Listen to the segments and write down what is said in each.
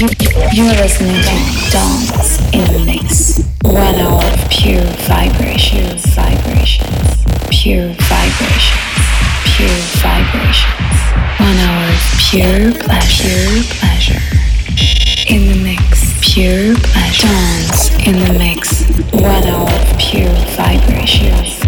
You're listening to Dance in the Mix. One hour pure vibrations, vibrations, pure vibrations, pure vibrations. One hour of pure pleasure, pleasure. In the mix, pure pleasure. Dance in the mix. One hour pure vibrations.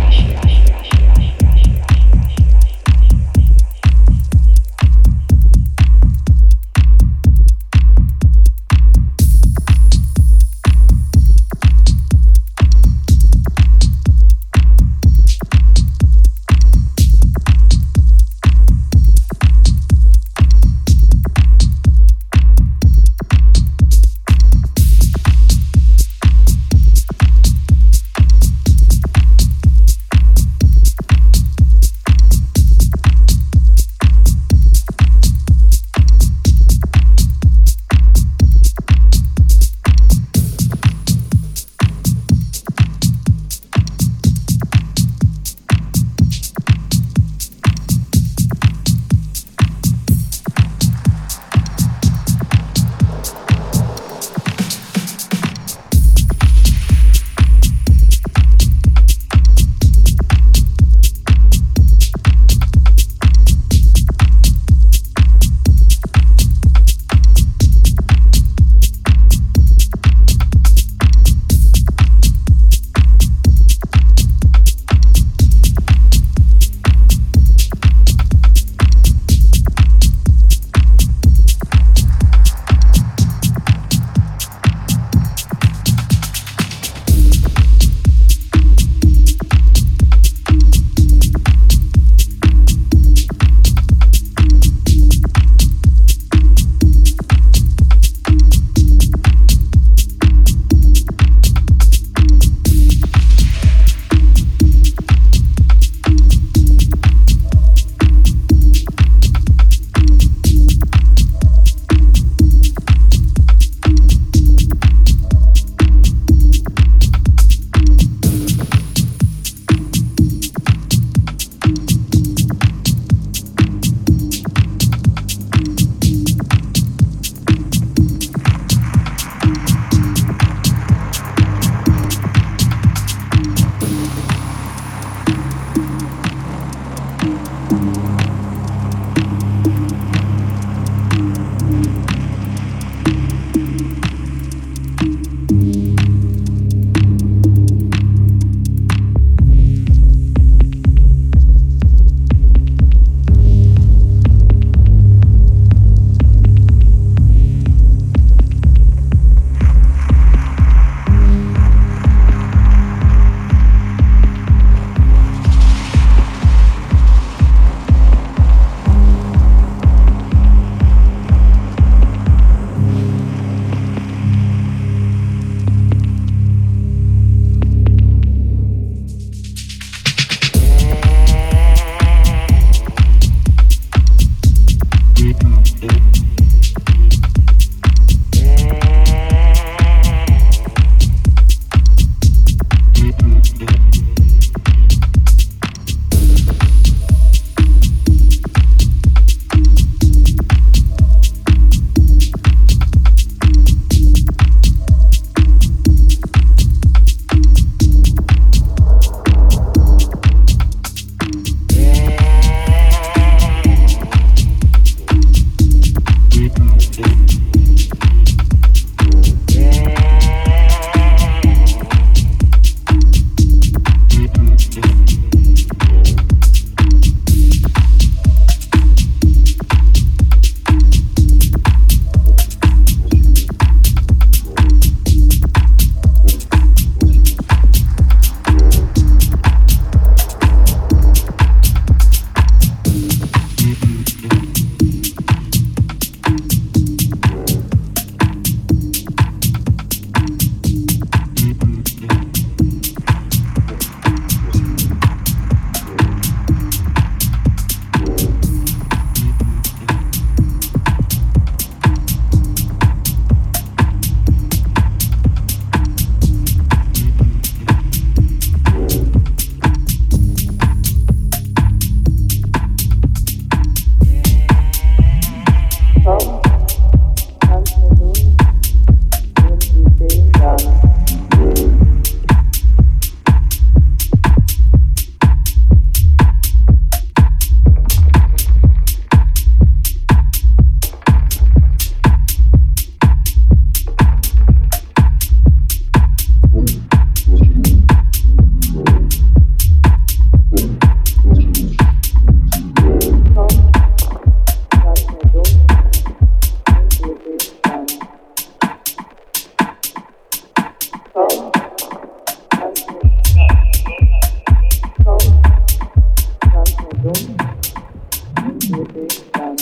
dũng những như thế làm